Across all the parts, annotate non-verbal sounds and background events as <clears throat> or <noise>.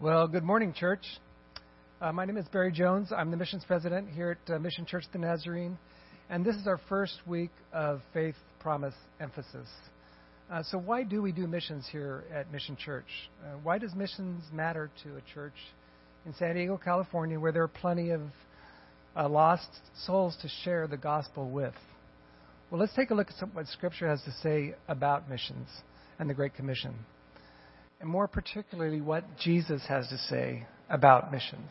Well, good morning, church. Uh, my name is Barry Jones. I'm the missions president here at uh, Mission Church the Nazarene, and this is our first week of faith promise emphasis. Uh, so, why do we do missions here at Mission Church? Uh, why does missions matter to a church in San Diego, California, where there are plenty of uh, lost souls to share the gospel with? Well, let's take a look at what Scripture has to say about missions and the Great Commission and more particularly what Jesus has to say about missions.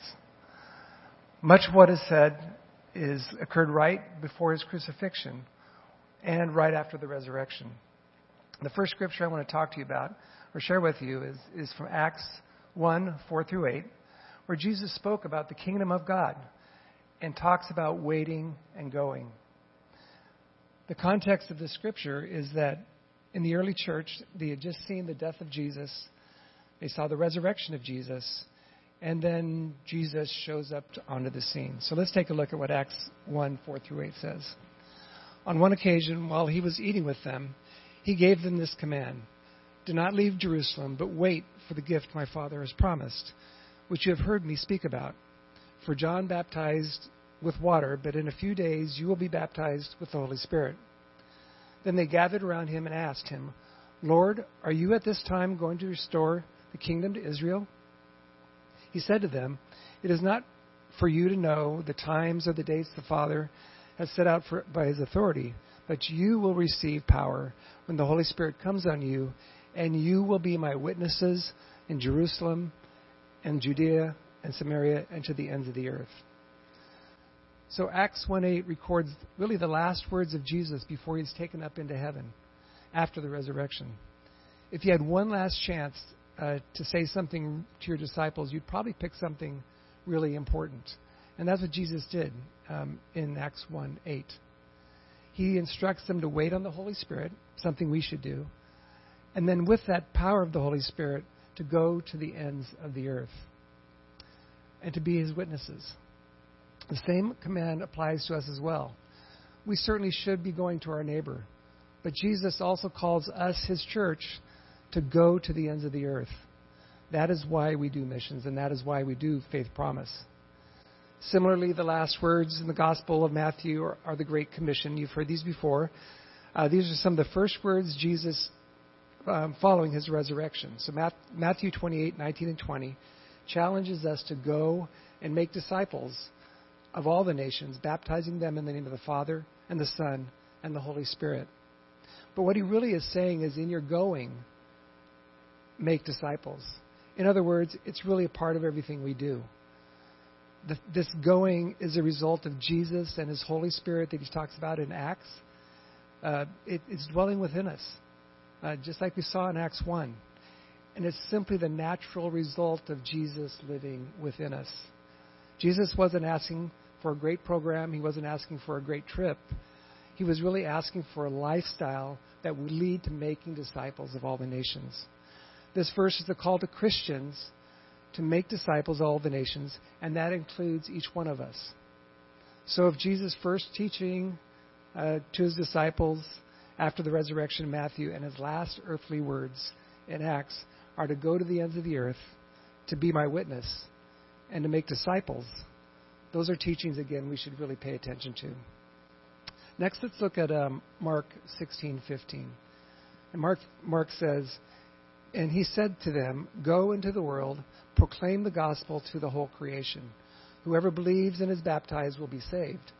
Much of what is said is occurred right before his crucifixion and right after the resurrection. The first scripture I want to talk to you about or share with you is, is from Acts 1 4 through 8, where Jesus spoke about the kingdom of God and talks about waiting and going. The context of the scripture is that in the early church, they had just seen the death of Jesus they saw the resurrection of Jesus, and then Jesus shows up onto the scene. So let's take a look at what Acts 1 4 through 8 says. On one occasion, while he was eating with them, he gave them this command Do not leave Jerusalem, but wait for the gift my Father has promised, which you have heard me speak about. For John baptized with water, but in a few days you will be baptized with the Holy Spirit. Then they gathered around him and asked him, Lord, are you at this time going to restore the kingdom to Israel? He said to them, It is not for you to know the times or the dates the Father has set out for, by his authority, but you will receive power when the Holy Spirit comes on you, and you will be my witnesses in Jerusalem and Judea and Samaria and to the ends of the earth. So Acts 1:8 records really the last words of Jesus before he's taken up into heaven after the resurrection. If he had one last chance uh, to say something to your disciples, you'd probably pick something really important. And that's what Jesus did um, in Acts 1 8. He instructs them to wait on the Holy Spirit, something we should do. And then, with that power of the Holy Spirit, to go to the ends of the earth and to be his witnesses. The same command applies to us as well. We certainly should be going to our neighbor, but Jesus also calls us, his church, to go to the ends of the earth. That is why we do missions, and that is why we do Faith Promise. Similarly, the last words in the Gospel of Matthew are, are the Great Commission. You've heard these before. Uh, these are some of the first words Jesus um, following his resurrection. So Matthew 28, 19, and 20 challenges us to go and make disciples of all the nations, baptizing them in the name of the Father and the Son and the Holy Spirit. But what he really is saying is, in your going, make disciples. In other words, it's really a part of everything we do. The, this going is a result of Jesus and His Holy Spirit that He talks about in Acts. Uh, it, it's dwelling within us, uh, just like we saw in Acts 1. And it's simply the natural result of Jesus living within us. Jesus wasn't asking for a great program, He wasn't asking for a great trip. He was really asking for a lifestyle that would lead to making disciples of all the nations. This verse is a call to Christians to make disciples of all the nations, and that includes each one of us. So, if Jesus' first teaching uh, to his disciples after the resurrection Matthew and his last earthly words in Acts are to go to the ends of the earth, to be my witness, and to make disciples, those are teachings, again, we should really pay attention to. Next, let's look at um, Mark 16:15. And Mark, Mark says, and he said to them, Go into the world, proclaim the gospel to the whole creation. Whoever believes and is baptized will be saved,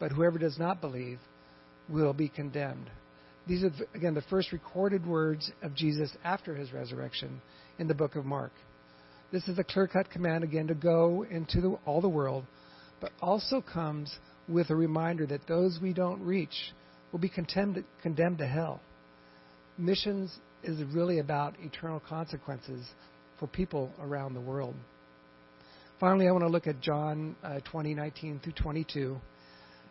but whoever does not believe will be condemned. These are, again, the first recorded words of Jesus after his resurrection in the book of Mark. This is a clear cut command, again, to go into the, all the world, but also comes with a reminder that those we don't reach will be condemned, condemned to hell. Missions is really about eternal consequences for people around the world. Finally, I want to look at John uh, 20, 19 through 22.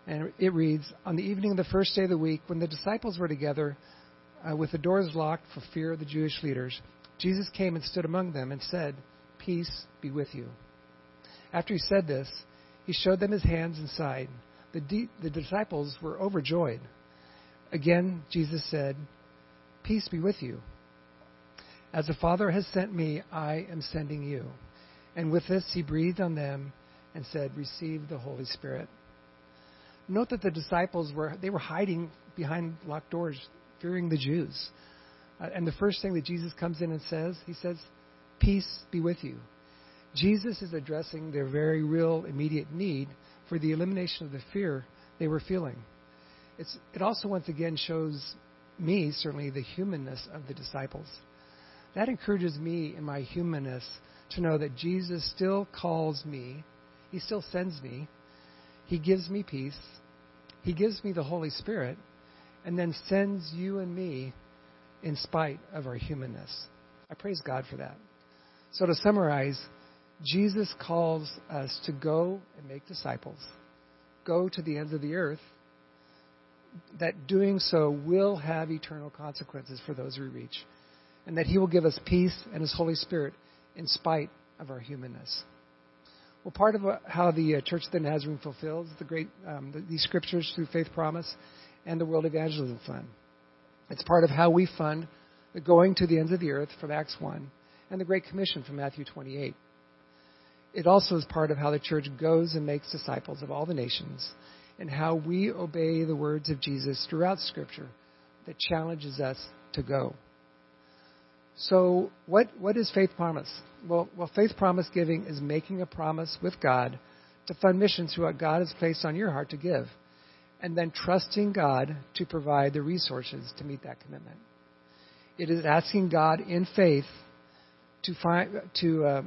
And it reads On the evening of the first day of the week, when the disciples were together uh, with the doors locked for fear of the Jewish leaders, Jesus came and stood among them and said, Peace be with you. After he said this, he showed them his hands and side. The, de- the disciples were overjoyed. Again, Jesus said, Peace be with you. As the Father has sent me, I am sending you. And with this, he breathed on them and said, Receive the Holy Spirit. Note that the disciples were they were hiding behind locked doors, fearing the Jews. Uh, and the first thing that Jesus comes in and says, he says, Peace be with you. Jesus is addressing their very real immediate need for the elimination of the fear they were feeling. It's, it also once again shows me, certainly, the humanness of the disciples. That encourages me in my humanness to know that Jesus still calls me, He still sends me, He gives me peace, He gives me the Holy Spirit, and then sends you and me in spite of our humanness. I praise God for that. So, to summarize, Jesus calls us to go and make disciples, go to the ends of the earth, that doing so will have eternal consequences for those we reach, and that He will give us peace and His Holy Spirit in spite of our humanness. Well, part of how the uh, Church of the Nazarene fulfills the great um, the, these scriptures through Faith Promise and the World Evangelism Fund. It's part of how we fund the going to the ends of the earth from Acts 1 and the Great Commission from Matthew 28. It also is part of how the church goes and makes disciples of all the nations and how we obey the words of Jesus throughout Scripture that challenges us to go. So, what, what is faith promise? Well, well, faith promise giving is making a promise with God to fund missions through what God has placed on your heart to give, and then trusting God to provide the resources to meet that commitment. It is asking God in faith to find to uh,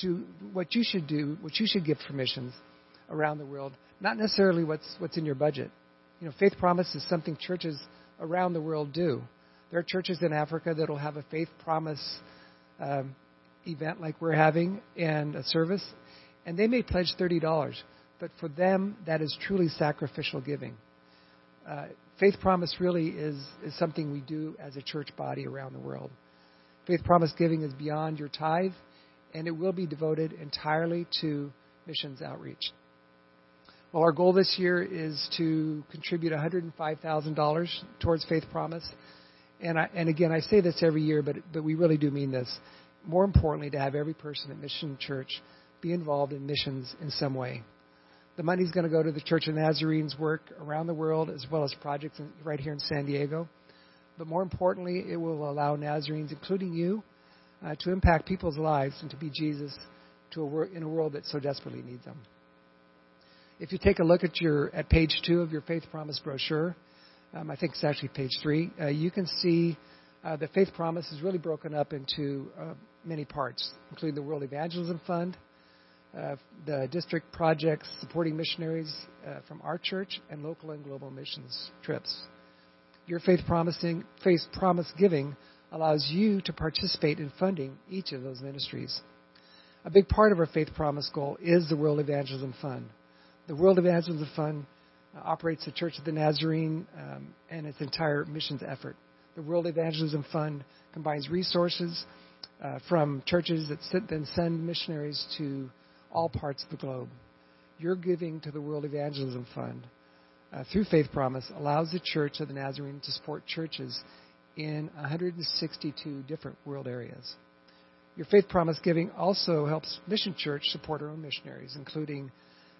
to what you should do, what you should give for missions around the world, not necessarily what's what's in your budget. You know, faith promise is something churches around the world do. There are churches in Africa that will have a faith promise um, event like we're having and a service, and they may pledge thirty dollars, but for them that is truly sacrificial giving. Uh, faith promise really is is something we do as a church body around the world. Faith promise giving is beyond your tithe, and it will be devoted entirely to missions outreach. Well, our goal this year is to contribute $105,000 towards Faith Promise. And, I, and again, I say this every year, but, but we really do mean this. More importantly, to have every person at Mission Church be involved in missions in some way. The money is going to go to the Church of Nazarenes work around the world as well as projects in, right here in San Diego. But more importantly, it will allow Nazarenes, including you, uh, to impact people's lives and to be Jesus to a wor- in a world that so desperately needs them. If you take a look at your at page two of your Faith Promise brochure, um, I think it's actually page three, uh, you can see uh, the Faith Promise is really broken up into uh, many parts, including the World Evangelism Fund, uh, the district projects supporting missionaries uh, from our church, and local and global missions trips. Your faith promising, faith promise giving allows you to participate in funding each of those ministries. A big part of our faith promise goal is the World Evangelism Fund. The World Evangelism Fund uh, operates the Church of the Nazarene um, and its entire missions effort. The World Evangelism Fund combines resources uh, from churches that sit, then send missionaries to all parts of the globe. Your giving to the World Evangelism Fund uh, through Faith Promise allows the Church of the Nazarene to support churches in 162 different world areas. Your Faith Promise giving also helps Mission Church support our own missionaries, including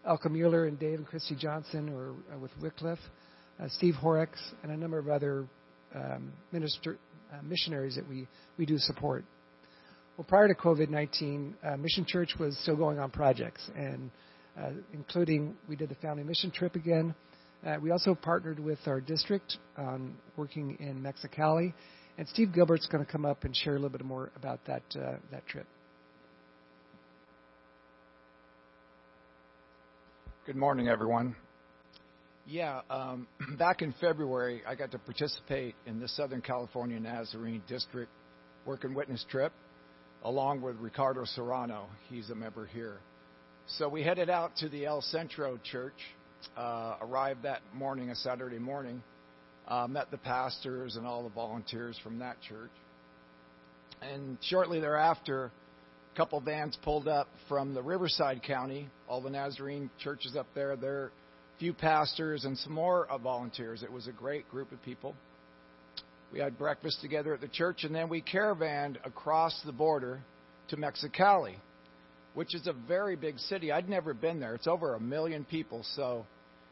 Elka Mueller and Dave and Christy Johnson, or uh, with Wycliffe, uh, Steve Horrocks, and a number of other um, minister, uh, missionaries that we, we do support. Well, prior to COVID 19, uh, Mission Church was still going on projects, and uh, including we did the family mission trip again. Uh, we also partnered with our district on working in Mexicali, and Steve Gilbert's going to come up and share a little bit more about that that trip. Good morning, everyone. Yeah, um, <clears throat> back in February, I got to participate in the Southern California Nazarene District Work and Witness trip, along with Ricardo Serrano. He's a member here. So we headed out to the El Centro Church, uh, arrived that morning, a Saturday morning, uh, met the pastors and all the volunteers from that church. And shortly thereafter, a couple vans pulled up from the Riverside County, all the Nazarene churches up there, their few pastors and some more uh, volunteers. It was a great group of people. We had breakfast together at the church, and then we caravanned across the border to Mexicali. which is a very big city. I'd never been there. It's over a million people, so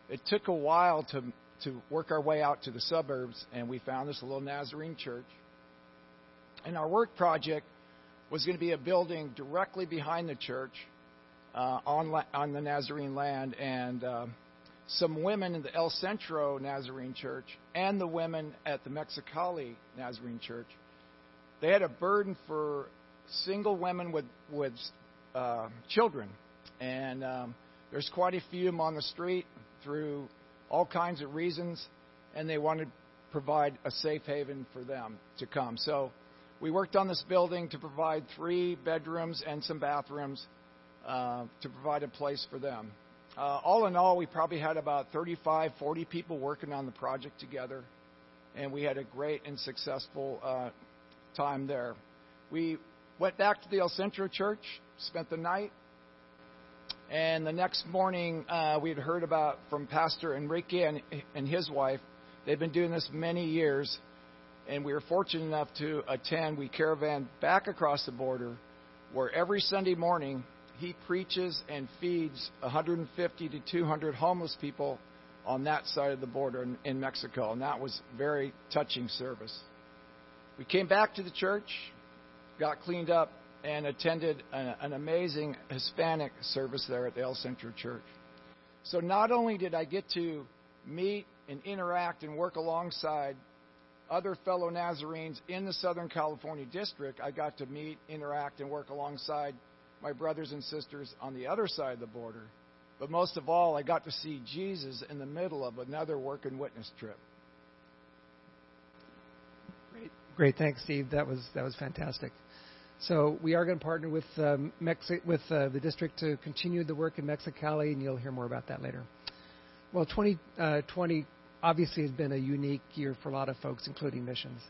it took a while to to work our way out to the suburbs, and we found this little Nazarene church. And our work project was going to be a building directly behind the church uh, on on the Nazarene land, and uh, some women in the El Centro Nazarene Church and the women at the Mexicali Nazarene Church. They had a burden for single women with with uh, children, and um, there's quite a few of them on the street through all kinds of reasons, and they wanted to provide a safe haven for them to come. So we worked on this building to provide three bedrooms and some bathrooms uh, to provide a place for them. Uh, all in all, we probably had about 35, 40 people working on the project together, and we had a great and successful uh, time there. We went back to the El Centro Church, spent the night, and the next morning uh, we had heard about from Pastor Enrique and, and his wife. They've been doing this many years, and we were fortunate enough to attend. We caravan back across the border, where every Sunday morning he preaches and feeds 150 to 200 homeless people on that side of the border in, in Mexico, and that was very touching service. We came back to the church, got cleaned up, and attended an, an amazing Hispanic service there at the El Centro Church. So not only did I get to meet and interact and work alongside other fellow Nazarenes in the Southern California district, I got to meet, interact, and work alongside my brothers and sisters on the other side of the border. But most of all, I got to see Jesus in the middle of another work and witness trip. Great, great. Thanks, Steve. That was that was fantastic. So we are going to partner with um, Mexi- with uh, the district to continue the work in Mexicali, and you'll hear more about that later. Well, 2020 uh, obviously has been a unique year for a lot of folks, including missions.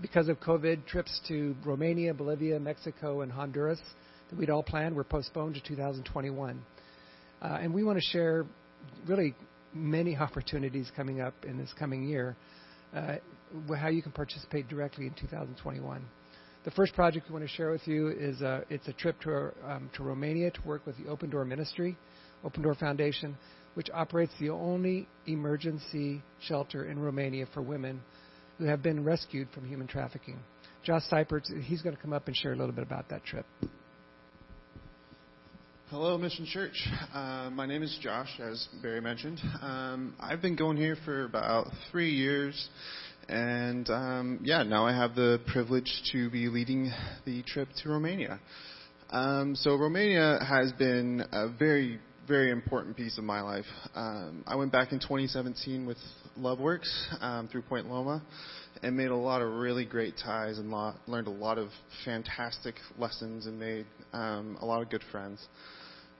Because of COVID, trips to Romania, Bolivia, Mexico, and Honduras that we'd all planned were postponed to 2021. Uh, and we want to share really many <laughs> opportunities coming up in this coming year, uh, how you can participate directly in 2021. The first project we want to share with you is it's a trip to, um, to Romania to work with the Open Door Ministry, Open Door Foundation, which operates the only emergency shelter in Romania for women who have been rescued from human trafficking. Josh Seipert, he's going to come up and share a little bit about that trip. Hello, Mission Church. Uh, my name is Josh, as Barry mentioned. Um, I've been going here for about three years, and um, yeah, now I have the privilege to be leading the trip to Romania. Um, so Romania has been a very, very important piece of my life. Um, I went back in 2017 with LoveWorks um, through Point Loma and made a lot of really great ties and lot, learned a lot of fantastic lessons and made um, a lot of good friends.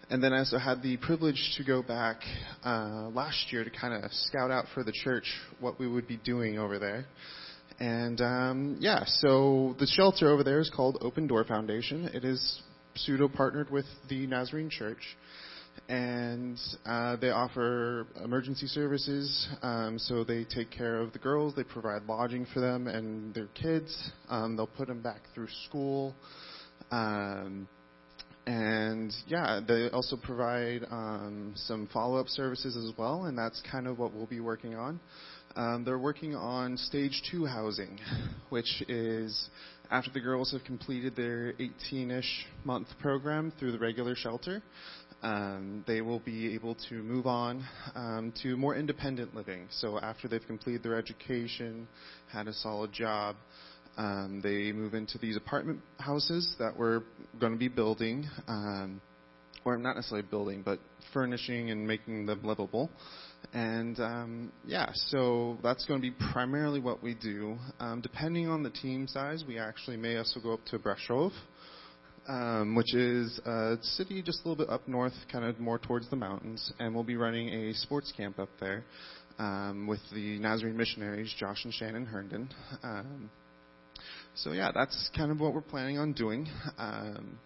And then I also had the privilege to go back uh, last year to kind of scout out for the church what we would be doing over there. And um, yeah, so the shelter over there is called Open Door Foundation. It is pseudo partnered with the Nazarene Church. And uh, they offer emergency services. Um, so they take care of the girls, they provide lodging for them and their kids. Um, they'll put them back through school. Um, and yeah, they also provide um, some follow-up services as well, and that's kind of what we'll be working on. Um, they're working on stage two housing, which is after the girls have completed their 18-ish month program through the regular shelter, um, they will be able to move on um, to more independent living. So after they've completed their education, had a solid job, um, they move into these apartment houses that we're going to be building, um, or not necessarily building, but furnishing and making them livable. And um, yeah, so that's going to be primarily what we do. Um, depending on the team size, we actually may also go up to Brasov, um, which is a city just a little bit up north, kind of more towards the mountains, and we'll be running a sports camp up there um, with the Nazarene missionaries, Josh and Shannon Herndon. Um, so yeah, that's kind of what we're planning on doing. Um,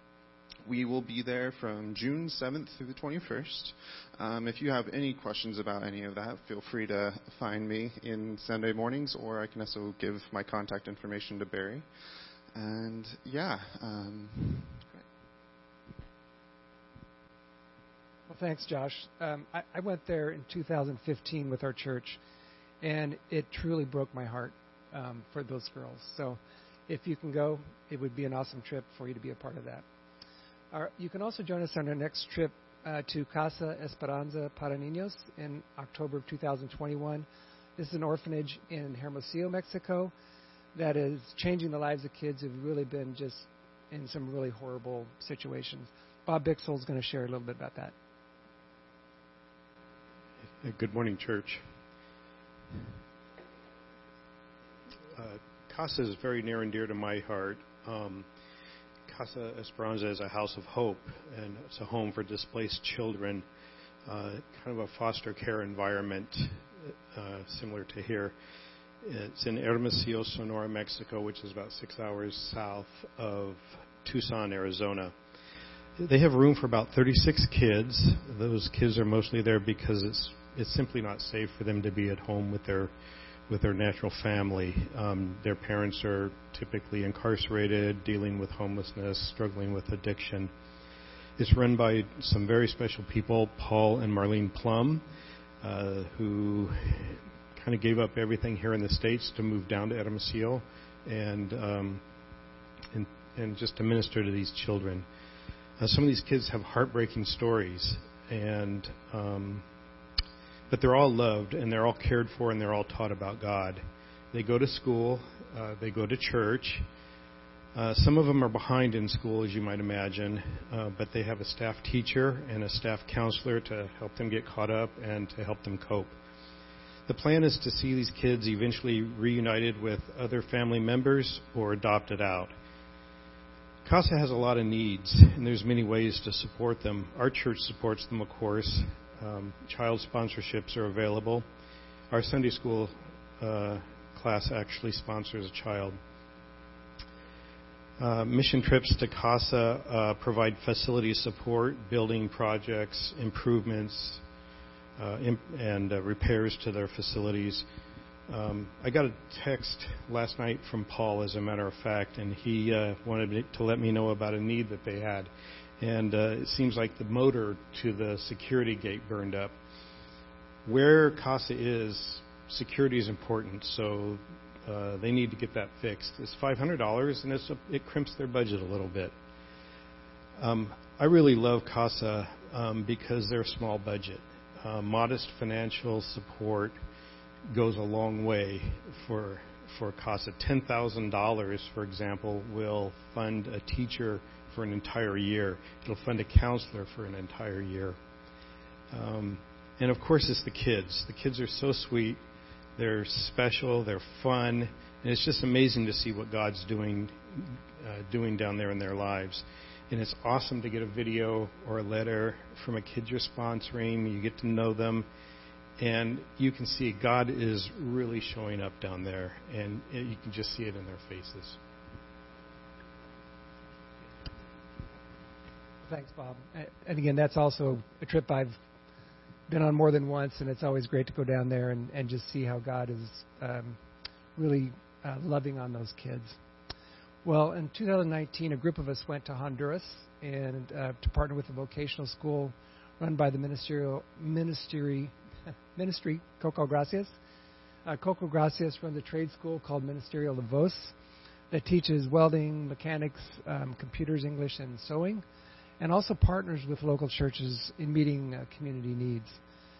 we will be there from June 7th through the 21st. Um, if you have any questions about any of that, feel free to find me in Sunday mornings, or I can also give my contact information to Barry. And yeah, um, thanks, Josh. Um, I, I went there in 2015 with our church, and it truly broke my heart um, for those girls. So, if you can go, it would be an awesome trip for you to be a part of that. Our, you can also join us on our next trip uh, to Casa Esperanza para Niños in October of 2021. This is an orphanage in Hermosillo, Mexico, that is changing the lives of kids who've really been just in some really horrible situations. Bob Bixel is going to share a little bit about that. Good morning, church. Uh, Casa is very near and dear to my heart. Um, Casa Esperanza is a house of hope, and it's a home for displaced children, uh, kind of a foster care environment uh, similar to here. It's in Hermosillo, Sonora, Mexico, which is about six hours south of Tucson, Arizona. They have room for about 36 kids. Those kids are mostly there because it's it's simply not safe for them to be at home with their with their natural family. Um, their parents are typically incarcerated, dealing with homelessness, struggling with addiction. It's run by some very special people, Paul and Marlene Plum, uh, who kind of gave up everything here in the states to move down to Hermosillo and um, and, and just to minister to these children. Uh, some of these kids have heartbreaking stories, and um, but they're all loved and they're all cared for and they're all taught about God. They go to school, uh, they go to church. Uh, some of them are behind in school, as you might imagine, uh, but they have a staff teacher and a staff counselor to help them get caught up and to help them cope. The plan is to see these kids eventually reunited with other family members or adopted out. CASA has a lot of needs, and there's many ways to support them. Our church supports them, of course, um, child sponsorships are available. Our Sunday school uh, class actually sponsors a child. Uh, mission trips to CASA uh, provide facility support, building projects, improvements, imp- and uh, repairs to their facilities. Um, I got a text last night from Paul, as a matter of fact, and he uh, wanted to let me know about a need that they had and uh, it seems like the motor to the security gate burned up. Where CASA is, security is important, so uh, they need to get that fixed. It's $500, and it crimps their budget a little bit. Um, I really love CASA um, because they're small budget. Uh, modest financial support goes a long way for for CASA. Ten thousand dollars, for example, will fund a teacher for an entire year. It'll fund a counselor for an entire year. Um, and of course, it's the kids. The kids are so sweet. They're special. They're fun. And it's just amazing to see what God's doing, uh, doing down there in their lives. And it's awesome to get a video or a letter from a kid you're sponsoring. You get to know them. And you can see God is really showing up down there. And you can just see it in their faces. Thanks, Bob. And again, that's also a trip I've been on more than once, and it's always great to go down there and, and just see how God is um, really uh, loving on those kids. Well, in 2019, a group of us went to Honduras and uh, to partner with a vocational school run by the ministerial ministry <laughs> ministry Coco Gracias. Uh, Coco Gracias runs a trade school called Ministerial de Vos that teaches welding, mechanics, um, computers, English, and sewing and also partners with local churches in meeting uh, community needs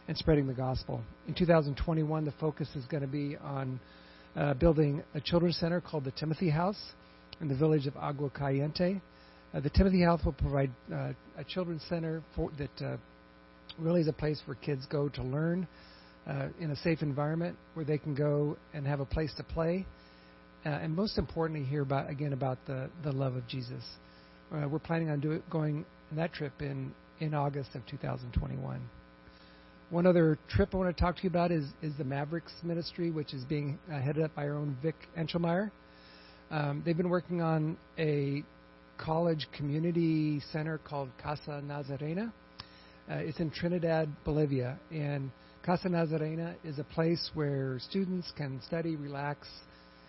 and spreading the gospel. In 2021, the focus is going to be on uh, building a children's center called the Timothy House in the village of Agua Caliente. Uh, the Timothy House will provide uh, a children's center for, that uh, really is a place where kids go to learn uh, in a safe environment where they can go and have a place to play. and most importantly, hear about again about the, the love of Jesus. Uh, we're planning on do, going on that trip in, in August of 2021. One other trip I want to talk to you about is, is the Mavericks Ministry, which is being uh, headed up by our own Vic Enchelmeyer. Um, they've been working on a college community center called Casa Nazarena. Uh, it's in Trinidad, Bolivia, and Casa Nazarena is a place where students can study, relax,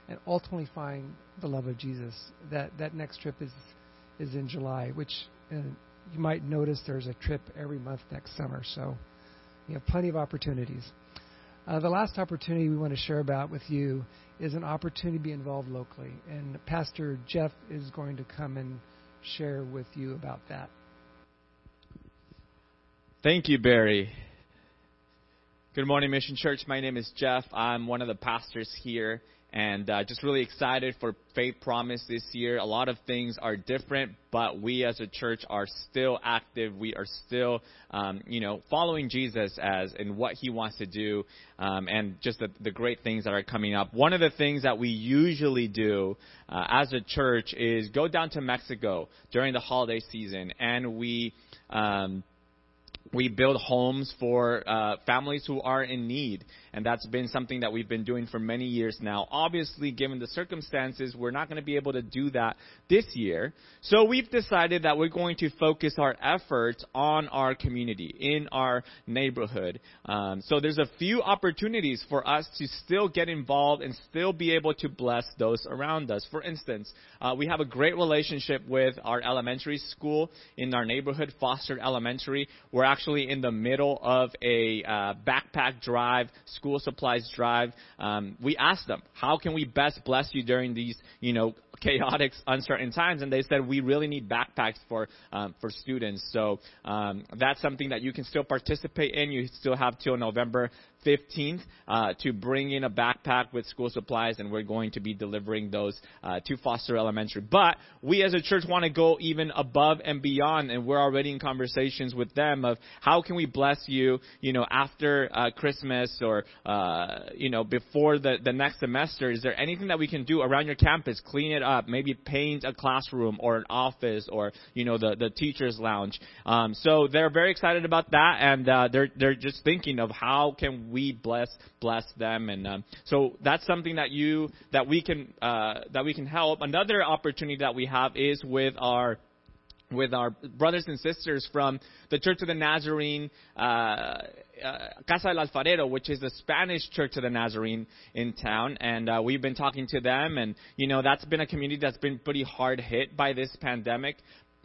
and ultimately find the love of Jesus. That that next trip is is in July, which uh, you might notice there's a trip every month next summer. So you have plenty of opportunities. Uh, the last opportunity we want to share about with you is an opportunity to be involved locally. And Pastor Jeff is going to come and share with you about that. Thank you, Barry. Good morning, Mission Church. My name is Jeff. I'm one of the pastors here and uh, just really excited for Faith Promise this year. A lot of things are different, but we as a church are still active. We are still, um, you know, following Jesus as in what He wants to do, um, and just the, the, great things that are coming up. One of the things that we usually do uh, as a church is go down to Mexico during the holiday season, and we. Um, we build homes for uh, families who are in need, and that's been something that we've been doing for many years now. Obviously, given the circumstances, we're not going to be able to do that this year. So we've decided that we're going to focus our efforts on our community, in our neighborhood. Um, so there's a few opportunities for us to still get involved and still be able to bless those around us. For instance, uh, we have a great relationship with our elementary school in our neighborhood, Foster Elementary. We're actually in the middle of a uh, backpack drive, school supplies drive. Um, we asked them, how can we best bless you during these, you know, chaotic, uncertain times, and they said we really need backpacks for um, for students. So um, that's something that you can still participate in. You still have till November 15th uh, to bring in a backpack with school supplies, and we're going to be delivering those uh, to Foster Elementary. But we as a church want to go even above and beyond, and we're already in conversations with them of how can we bless you, you know, after uh, Christmas or uh, you know before the the next semester. Is there anything that we can do around your campus? Clean it up, maybe paint a classroom or an office or you know the the teachers lounge. Um, so they're very excited about that, and uh, they're they're just thinking of how can we bless bless them, and um, so that's something that you that we can uh, that we can help. Another opportunity that we have is with our with our brothers and sisters from the Church of the Nazarene, uh, uh, Casa del Alfarero, which is the Spanish Church of the Nazarene in town. And uh, we've been talking to them, and, you know, that's been a community that's been pretty hard hit by this pandemic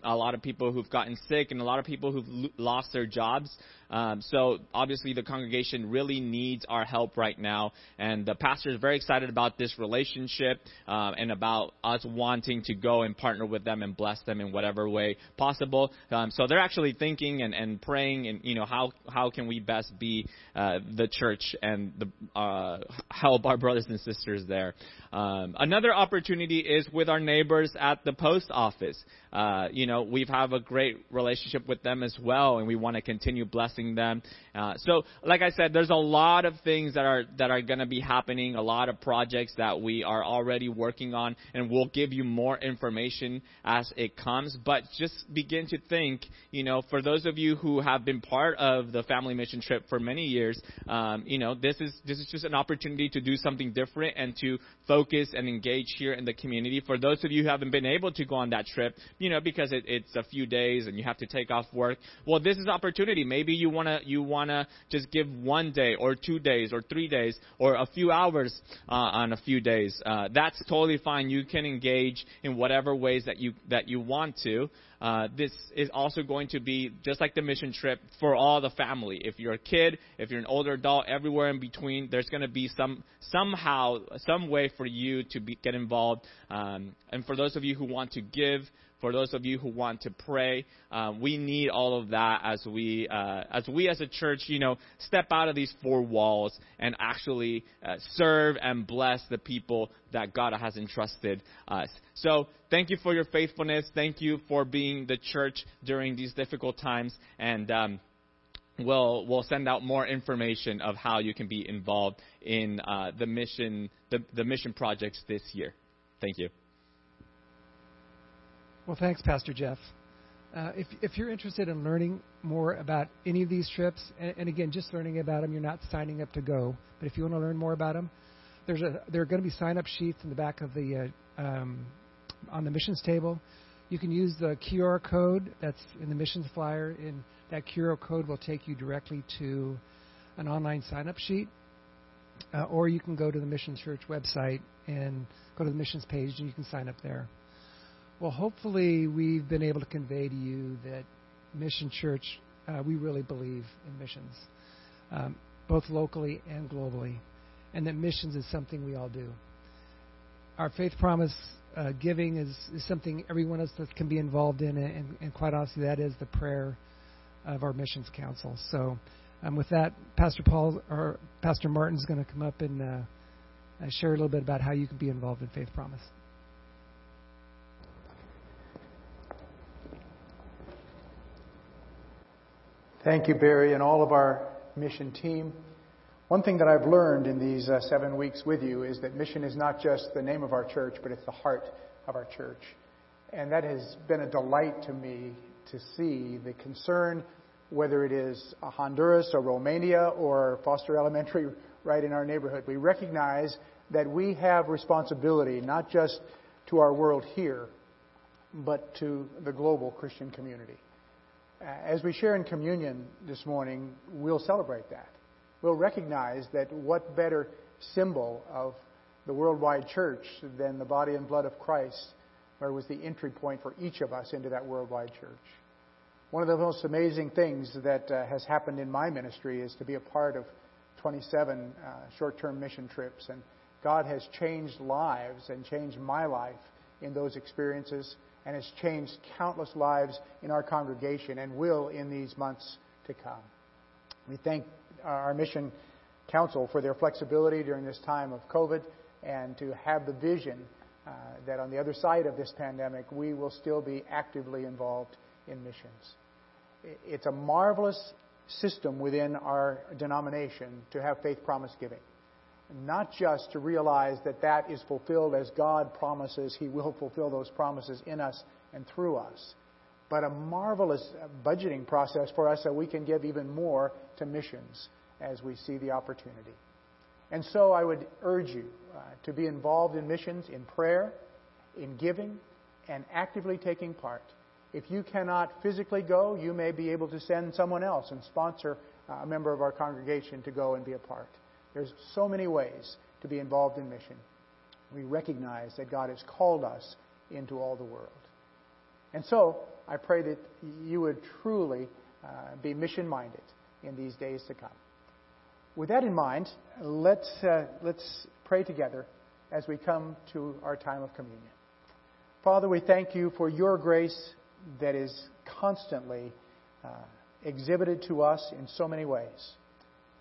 a lot of people who've gotten sick and a lot of people who've lost their jobs. Um, so obviously the congregation really needs our help right now, and the pastor is very excited about this relationship uh, and about us wanting to go and partner with them and bless them in whatever way possible. Um, so they're actually thinking and, and praying, and you know how how can we best be uh, the church and the, uh, help our brothers and sisters there. Um, another opportunity is with our neighbors at the post office. Uh, you know, we have a great relationship with them as well, and we want to continue blessing them. Uh, so, like I said, there's a lot of things that are that are going to be happening, a lot of projects that we are already working on, and we'll give you more information as it comes. But just begin to think, you know, for those of you who have been part of the family mission trip for many years, um, you know, this is this is just an opportunity to do something different and to focus and engage here in the community. For those of you who haven't been able to go on that trip, you know, because it, it's a few days and you have to take off work. Well, this is opportunity. Maybe you wanna you wanna just give one day or two days or three days or a few hours uh, on a few days. Uh, that's totally fine. You can engage in whatever ways that you that you want to. Uh, this is also going to be just like the mission trip for all the family. If you're a kid, if you're an older adult, everywhere in between, there's going to be some somehow some way for you to be, get involved. Um, and for those of you who want to give, for those of you who want to pray, um, we need all of that as we, uh, as we as a church, you know, step out of these four walls and actually uh, serve and bless the people that God has entrusted us. So, thank you for your faithfulness. Thank you for being the church during these difficult times, and. Um, we'll we'll send out more information of how you can be involved in uh, the mission the, the mission projects this year. Thank you. Well, thanks, Pastor Jeff. Uh, if, if you're interested in learning more about any of these trips, and, and, again, just learning about them, you're not signing up to go. But if you want to learn more about them, there's a, there are going to be sign-up sheets in the back of the uh, um, on the missions table. You can use the QR code that's in the missions flyer, and that QR code will take you directly to an online sign-up sheet. Uh, or you can go to the Mission Church website and go to the missions page, and you can sign up there. Well, hopefully, we've been able to convey to you that Mission Church, uh, we really believe in missions, um, both locally and globally, and that missions is something we all do. Our faith promise uh, giving is, is something everyone else can be involved in, and, and quite honestly, that is the prayer of our missions council. So, um, with that, Pastor Paul or Pastor Martin is going to come up and uh, share a little bit about how you can be involved in Faith Promise. Thank you, Barry, and all of our mission team. One thing that I've learned in these uh, seven weeks with you is that mission is not just the name of our church, but it's the heart of our church. And that has been a delight to me to see the concern, whether it is Honduras or Romania or Foster Elementary right in our neighborhood. We recognize that we have responsibility not just to our world here, but to the global Christian community. Uh, as we share in communion this morning, we'll celebrate that. We'll recognize that what better symbol of the worldwide church than the body and blood of Christ, where was the entry point for each of us into that worldwide church. One of the most amazing things that uh, has happened in my ministry is to be a part of 27 uh, short term mission trips. And God has changed lives and changed my life in those experiences and has changed countless lives in our congregation and will in these months to come. We thank our mission council for their flexibility during this time of COVID and to have the vision uh, that on the other side of this pandemic, we will still be actively involved in missions. It's a marvelous system within our denomination to have faith promise giving not just to realize that that is fulfilled as God promises He will fulfill those promises in us and through us, but a marvelous budgeting process for us so we can give even more to missions as we see the opportunity. And so I would urge you uh, to be involved in missions in prayer, in giving, and actively taking part. If you cannot physically go, you may be able to send someone else and sponsor uh, a member of our congregation to go and be a part. There's so many ways to be involved in mission. We recognize that God has called us into all the world. And so, I pray that you would truly uh, be mission minded in these days to come. With that in mind, let's, uh, let's pray together as we come to our time of communion. Father, we thank you for your grace that is constantly uh, exhibited to us in so many ways.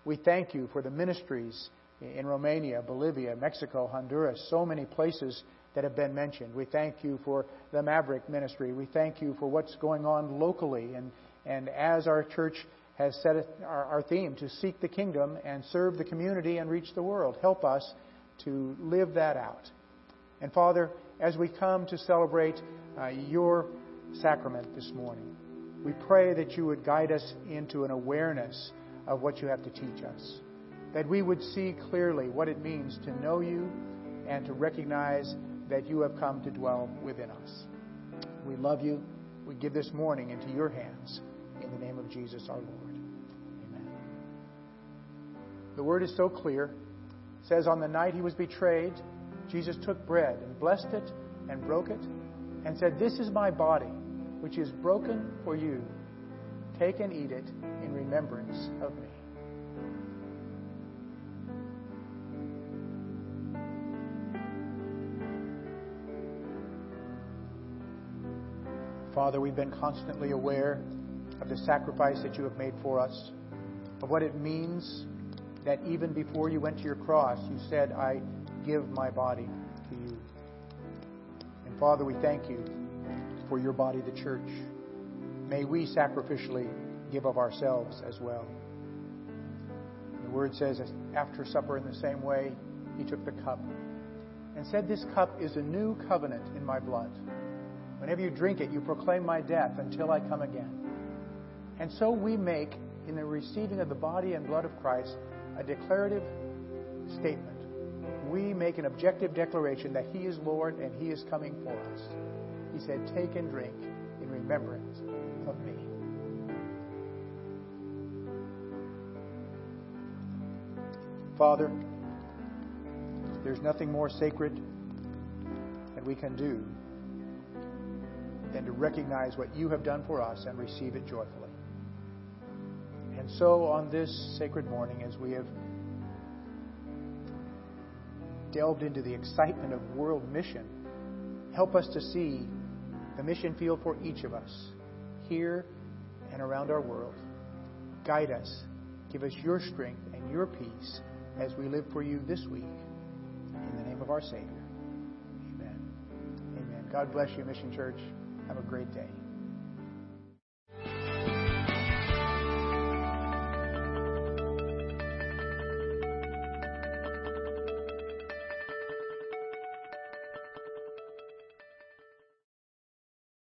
We thank you for the ministries in Romania, Bolivia, Mexico, Honduras, so many places that have been mentioned. We thank you for the Maverick ministry. We thank you for what's going on locally. And, and as our church has set our, our theme to seek the kingdom and serve the community and reach the world, help us to live that out. And Father, as we come to celebrate uh, your sacrament this morning, we pray that you would guide us into an awareness of what you have to teach us. That we would see clearly what it means to know you and to recognize that you have come to dwell within us. We love you. We give this morning into your hands in the name of Jesus our Lord. Amen. The word is so clear. It says, On the night he was betrayed, Jesus took bread and blessed it and broke it and said, This is my body, which is broken for you. Take and eat it remembrance of me. Father, we've been constantly aware of the sacrifice that you have made for us, of what it means that even before you went to your cross, you said, I give my body to you. And Father, we thank you for your body, the church. May we sacrificially give of ourselves as well. The word says, after supper in the same way, he took the cup and said, This cup is a new covenant in my blood. Whenever you drink it, you proclaim my death until I come again. And so we make, in the receiving of the body and blood of Christ, a declarative statement. We make an objective declaration that He is Lord and He is coming for us. He said, Take and drink in remembrance Father, there's nothing more sacred that we can do than to recognize what you have done for us and receive it joyfully. And so, on this sacred morning, as we have delved into the excitement of world mission, help us to see the mission field for each of us here and around our world. Guide us. Give us your strength and your peace as we live for you this week. In the name of our Savior. Amen. Amen. God bless you, Mission Church. Have a great day.